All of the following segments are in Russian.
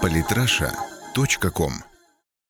Политраша.ком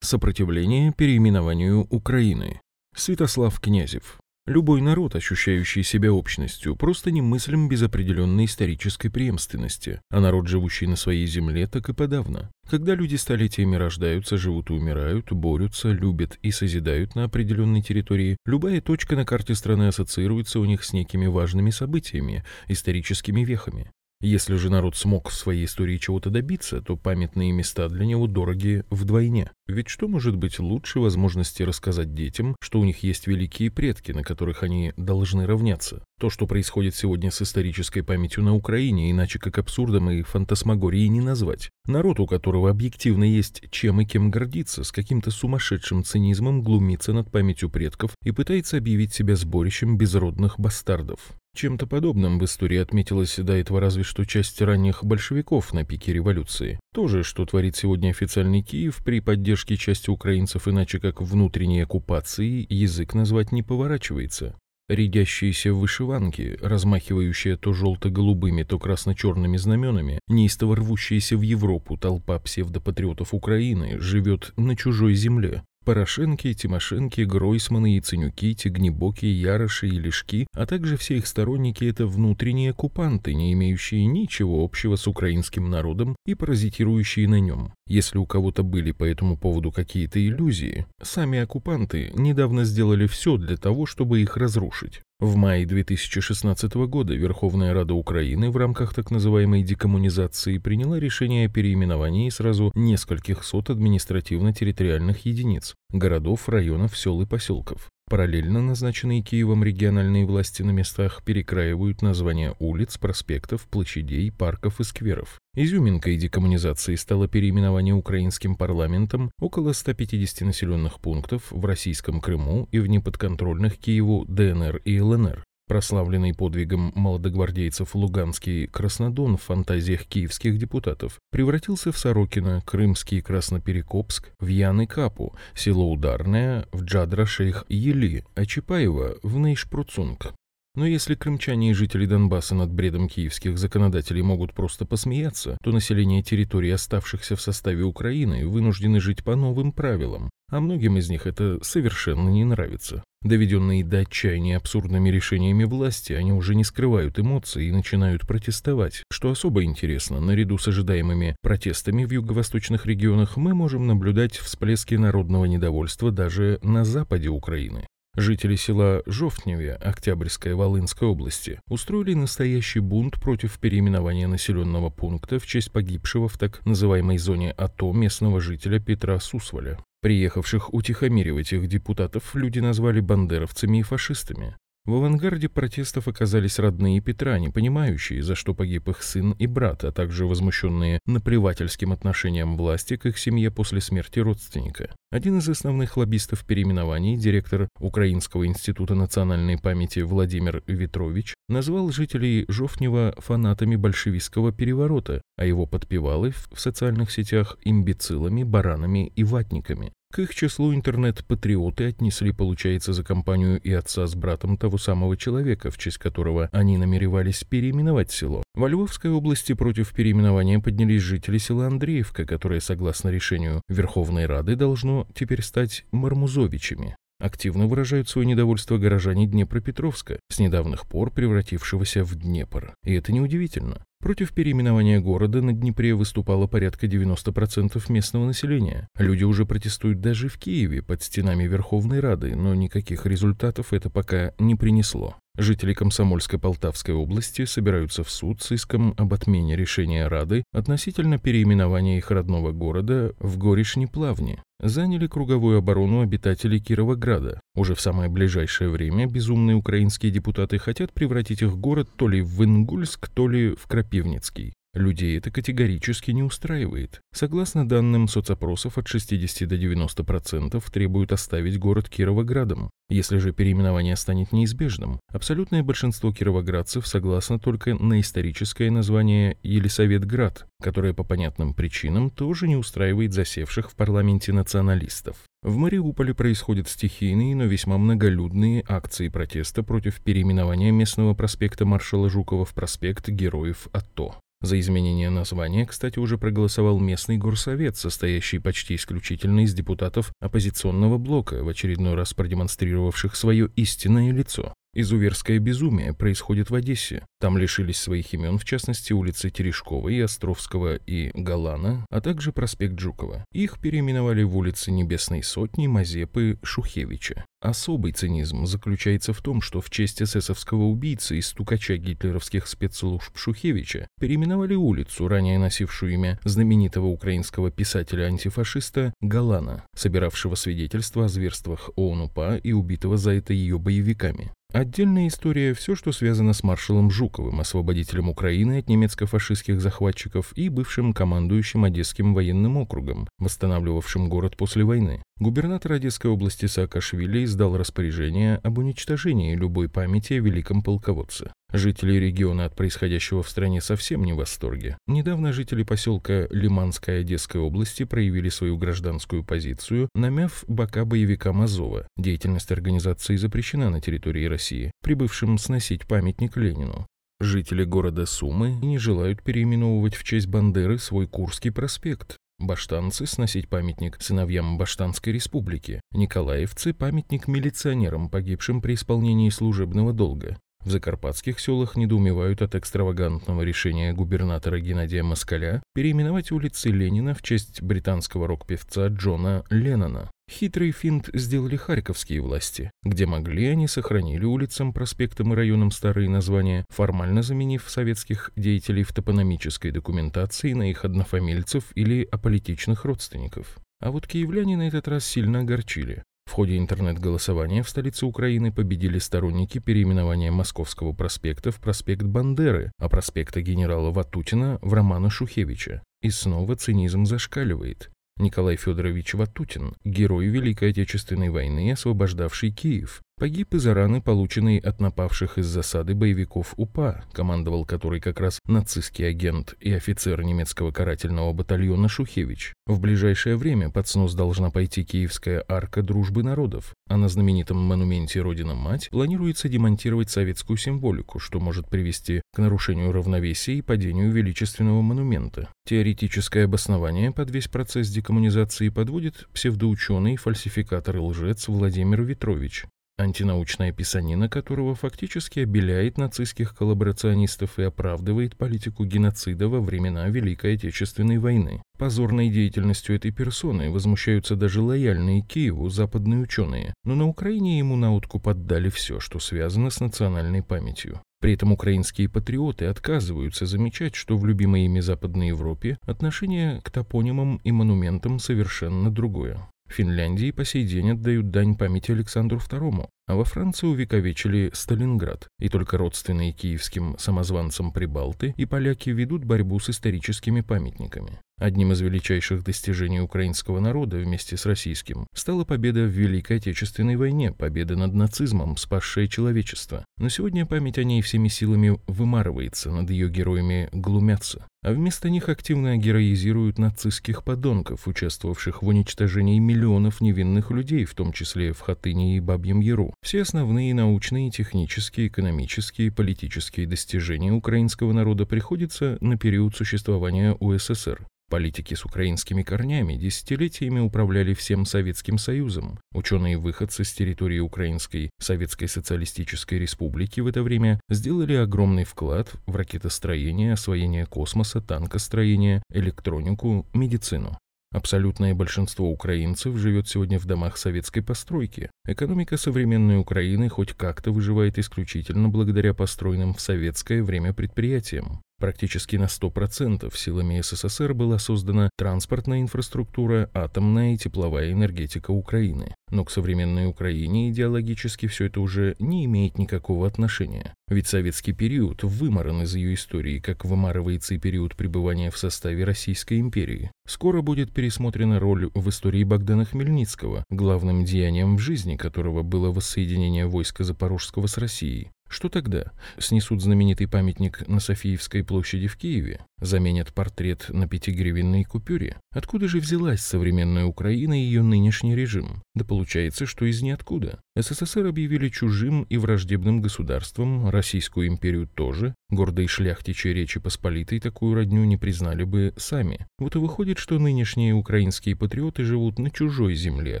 Сопротивление переименованию Украины. Святослав Князев. Любой народ, ощущающий себя общностью, просто немыслим без определенной исторической преемственности, а народ, живущий на своей земле, так и подавно. Когда люди столетиями рождаются, живут и умирают, борются, любят и созидают на определенной территории, любая точка на карте страны ассоциируется у них с некими важными событиями, историческими вехами. Если же народ смог в своей истории чего-то добиться, то памятные места для него дороги вдвойне. Ведь что может быть лучше возможности рассказать детям, что у них есть великие предки, на которых они должны равняться? То, что происходит сегодня с исторической памятью на Украине, иначе как абсурдом и фантасмагорией не назвать. Народ, у которого объективно есть чем и кем гордиться, с каким-то сумасшедшим цинизмом глумится над памятью предков и пытается объявить себя сборищем безродных бастардов. Чем-то подобным в истории отметилась до этого разве что часть ранних большевиков на пике революции. То же, что творит сегодня официальный Киев при поддержке части украинцев, иначе как внутренней оккупации, язык назвать не поворачивается. Рядящиеся вышиванки, размахивающие то желто-голубыми, то красно-черными знаменами, неистово рвущиеся в Европу толпа псевдопатриотов Украины живет на чужой земле, Порошенки, Тимошенки, Гройсманы, Яценюки, Тегнебоки, Яроши и Лешки, а также все их сторонники – это внутренние оккупанты, не имеющие ничего общего с украинским народом и паразитирующие на нем. Если у кого-то были по этому поводу какие-то иллюзии, сами оккупанты недавно сделали все для того, чтобы их разрушить. В мае 2016 года Верховная Рада Украины в рамках так называемой декоммунизации приняла решение о переименовании сразу нескольких сот административно-территориальных единиц – городов, районов, сел и поселков. Параллельно назначенные Киевом региональные власти на местах перекраивают названия улиц, проспектов, площадей, парков и скверов. Изюминкой декоммунизации стало переименование украинским парламентом около 150 населенных пунктов в российском Крыму и в неподконтрольных Киеву ДНР и ЛНР. Прославленный подвигом молодогвардейцев Луганский Краснодон в фантазиях киевских депутатов превратился в Сорокино, Крымский Красноперекопск, в Яны Капу, село Ударное, в Джадра-Шейх-Ели, а Чапаева в Нейшпруцунг. Но если крымчане и жители Донбасса над бредом киевских законодателей могут просто посмеяться, то население территорий, оставшихся в составе Украины, вынуждены жить по новым правилам, а многим из них это совершенно не нравится. Доведенные до отчаяния абсурдными решениями власти, они уже не скрывают эмоций и начинают протестовать. Что особо интересно, наряду с ожидаемыми протестами в юго-восточных регионах мы можем наблюдать всплески народного недовольства даже на западе Украины. Жители села Жовтневе Октябрьской Волынской области устроили настоящий бунт против переименования населенного пункта в честь погибшего в так называемой зоне АТО местного жителя Петра Сусволя. Приехавших утихомиривать их депутатов люди назвали бандеровцами и фашистами. В авангарде протестов оказались родные Петра, не понимающие, за что погиб их сын и брат, а также возмущенные наплевательским отношением власти к их семье после смерти родственника. Один из основных лоббистов переименований, директор Украинского института национальной памяти Владимир Ветрович, назвал жителей Жовнева фанатами большевистского переворота, а его подпевалы в социальных сетях имбецилами, баранами и ватниками. К их числу интернет-патриоты отнесли, получается, за компанию и отца с братом того самого человека, в честь которого они намеревались переименовать село. Во Львовской области против переименования поднялись жители села Андреевка, которое, согласно решению Верховной Рады, должно теперь стать Мармузовичами. Активно выражают свое недовольство горожане Днепропетровска, с недавних пор превратившегося в Днепр. И это неудивительно. Против переименования города на Днепре выступало порядка 90% местного населения. Люди уже протестуют даже в Киеве под стенами Верховной Рады, но никаких результатов это пока не принесло. Жители Комсомольской Полтавской области собираются в суд с иском об отмене решения Рады относительно переименования их родного города в Горишни-Плавни. Заняли круговую оборону обитатели Кировограда. Уже в самое ближайшее время безумные украинские депутаты хотят превратить их город то ли в Ингульск, то ли в Крапивницкий. Людей это категорически не устраивает. Согласно данным соцопросов, от 60 до 90% требуют оставить город Кировоградом. Если же переименование станет неизбежным, абсолютное большинство кировоградцев согласно только на историческое название Елисаветград, которое по понятным причинам тоже не устраивает засевших в парламенте националистов. В Мариуполе происходят стихийные, но весьма многолюдные акции протеста против переименования местного проспекта маршала Жукова в проспект Героев АТО. За изменение названия, кстати, уже проголосовал местный горсовет, состоящий почти исключительно из депутатов оппозиционного блока, в очередной раз продемонстрировавших свое истинное лицо. Изуверское безумие происходит в Одессе. Там лишились своих имен, в частности, улицы Терешкова и Островского и Галана, а также проспект Жукова. Их переименовали в улицы Небесной Сотни, Мазепы, Шухевича. Особый цинизм заключается в том, что в честь эсэсовского убийцы и стукача гитлеровских спецслужб Шухевича переименовали улицу, ранее носившую имя знаменитого украинского писателя-антифашиста Галана, собиравшего свидетельства о зверствах ООН-УПА и убитого за это ее боевиками. Отдельная история – все, что связано с маршалом Жуковым, освободителем Украины от немецко-фашистских захватчиков и бывшим командующим Одесским военным округом, восстанавливавшим город после войны. Губернатор Одесской области Саакашвили издал распоряжение об уничтожении любой памяти о великом полководце. Жители региона от происходящего в стране совсем не в восторге. Недавно жители поселка Лиманская Одесской области проявили свою гражданскую позицию, намяв бока боевикам Азова. Деятельность организации запрещена на территории России, прибывшим сносить памятник Ленину. Жители города Сумы не желают переименовывать в честь Бандеры свой Курский проспект. Баштанцы сносить памятник сыновьям Баштанской республики. Николаевцы – памятник милиционерам, погибшим при исполнении служебного долга. В закарпатских селах недоумевают от экстравагантного решения губернатора Геннадия Москаля переименовать улицы Ленина в честь британского рок-певца Джона Леннона. Хитрый финт сделали харьковские власти. Где могли, они сохранили улицам, проспектам и районам старые названия, формально заменив советских деятелей в топономической документации на их однофамильцев или аполитичных родственников. А вот киевляне на этот раз сильно огорчили. В ходе интернет-голосования в столице Украины победили сторонники переименования Московского проспекта в проспект Бандеры, а проспекта генерала Ватутина в Романа Шухевича. И снова цинизм зашкаливает. Николай Федорович Ватутин, герой Великой Отечественной войны, освобождавший Киев, Погиб из-за раны, полученной от напавших из засады боевиков УПА, командовал которой как раз нацистский агент и офицер немецкого карательного батальона Шухевич. В ближайшее время под снос должна пойти Киевская арка дружбы народов, а на знаменитом монументе «Родина-мать» планируется демонтировать советскую символику, что может привести к нарушению равновесия и падению величественного монумента. Теоретическое обоснование под весь процесс декоммунизации подводит псевдоученый, фальсификатор и лжец Владимир Ветрович антинаучная писанина которого фактически обеляет нацистских коллаборационистов и оправдывает политику геноцида во времена Великой Отечественной войны. Позорной деятельностью этой персоны возмущаются даже лояльные Киеву западные ученые, но на Украине ему на утку поддали все, что связано с национальной памятью. При этом украинские патриоты отказываются замечать, что в любимой ими Западной Европе отношение к топонимам и монументам совершенно другое. Финляндии по сей день отдают дань памяти Александру II, а во Франции увековечили Сталинград, и только родственные киевским самозванцам прибалты и поляки ведут борьбу с историческими памятниками. Одним из величайших достижений украинского народа вместе с российским стала победа в Великой Отечественной войне, победа над нацизмом, спасшая человечество. Но сегодня память о ней всеми силами вымарывается, над ее героями глумятся. А вместо них активно героизируют нацистских подонков, участвовавших в уничтожении миллионов невинных людей, в том числе в Хатыне и Бабьем Яру. Все основные научные, технические, экономические, политические достижения украинского народа приходятся на период существования УССР. Политики с украинскими корнями десятилетиями управляли всем Советским Союзом. Ученые-выходцы с территории Украинской Советской Социалистической Республики в это время сделали огромный вклад в ракетостроение, освоение космоса, танкостроение, электронику, медицину. Абсолютное большинство украинцев живет сегодня в домах советской постройки. Экономика современной Украины хоть как-то выживает исключительно благодаря построенным в советское время предприятиям. Практически на 100% силами СССР была создана транспортная инфраструктура, атомная и тепловая энергетика Украины. Но к современной Украине идеологически все это уже не имеет никакого отношения. Ведь советский период выморан из ее истории, как вымарывается и период пребывания в составе Российской империи. Скоро будет пересмотрена роль в истории Богдана Хмельницкого, главным деянием в жизни которого было воссоединение войска Запорожского с Россией. Что тогда? Снесут знаменитый памятник на Софиевской площади в Киеве? Заменят портрет на пятигривенной купюре? Откуда же взялась современная Украина и ее нынешний режим? Да получается, что из ниоткуда. СССР объявили чужим и враждебным государством, Российскую империю тоже. Гордые шляхтичи Речи Посполитой такую родню не признали бы сами. Вот и выходит, что нынешние украинские патриоты живут на чужой земле,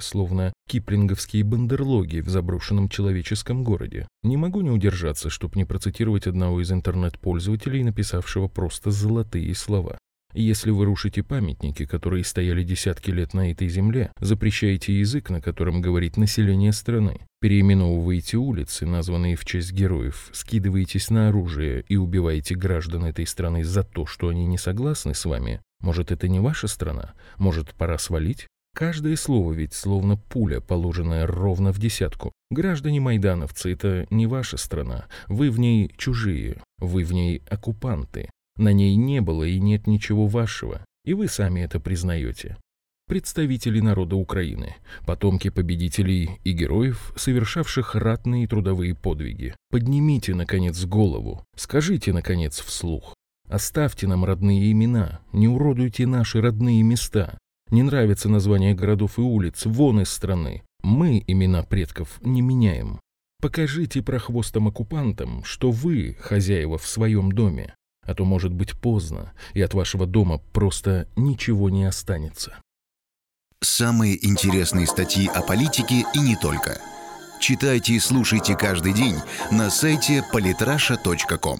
словно киплинговские бандерлоги в заброшенном человеческом городе. Не могу не удержаться, чтобы не процитировать одного из интернет-пользователей, написавшего просто золотые слова. Если вы рушите памятники, которые стояли десятки лет на этой земле, запрещаете язык, на котором говорит население страны, переименовываете улицы, названные в честь героев, скидываетесь на оружие и убиваете граждан этой страны за то, что они не согласны с вами, может, это не ваша страна? Может, пора свалить? Каждое слово ведь словно пуля, положенная ровно в десятку. Граждане майдановцы, это не ваша страна. Вы в ней чужие, вы в ней оккупанты. На ней не было и нет ничего вашего, и вы сами это признаете. Представители народа Украины, потомки победителей и героев, совершавших ратные трудовые подвиги. Поднимите, наконец, голову, скажите, наконец, вслух. Оставьте нам родные имена, не уродуйте наши родные места. Не нравится название городов и улиц, вон из страны. Мы имена предков не меняем. Покажите прохвостам оккупантам, что вы хозяева в своем доме а то может быть поздно, и от вашего дома просто ничего не останется. Самые интересные статьи о политике и не только. Читайте и слушайте каждый день на сайте polytrasha.com.